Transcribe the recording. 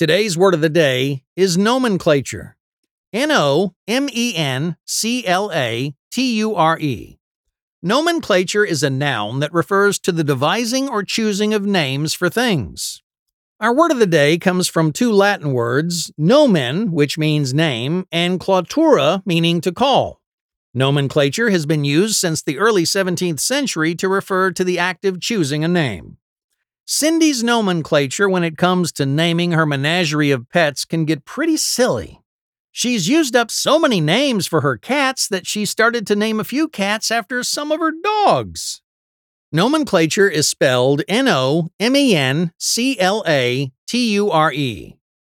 Today's word of the day is nomenclature. N O M E N C L A T U R E. Nomenclature is a noun that refers to the devising or choosing of names for things. Our word of the day comes from two Latin words, nomen, which means name, and clatura, meaning to call. Nomenclature has been used since the early 17th century to refer to the act of choosing a name. Cindy's nomenclature when it comes to naming her menagerie of pets can get pretty silly. She's used up so many names for her cats that she started to name a few cats after some of her dogs. Nomenclature is spelled N O M E N C L A T U R E.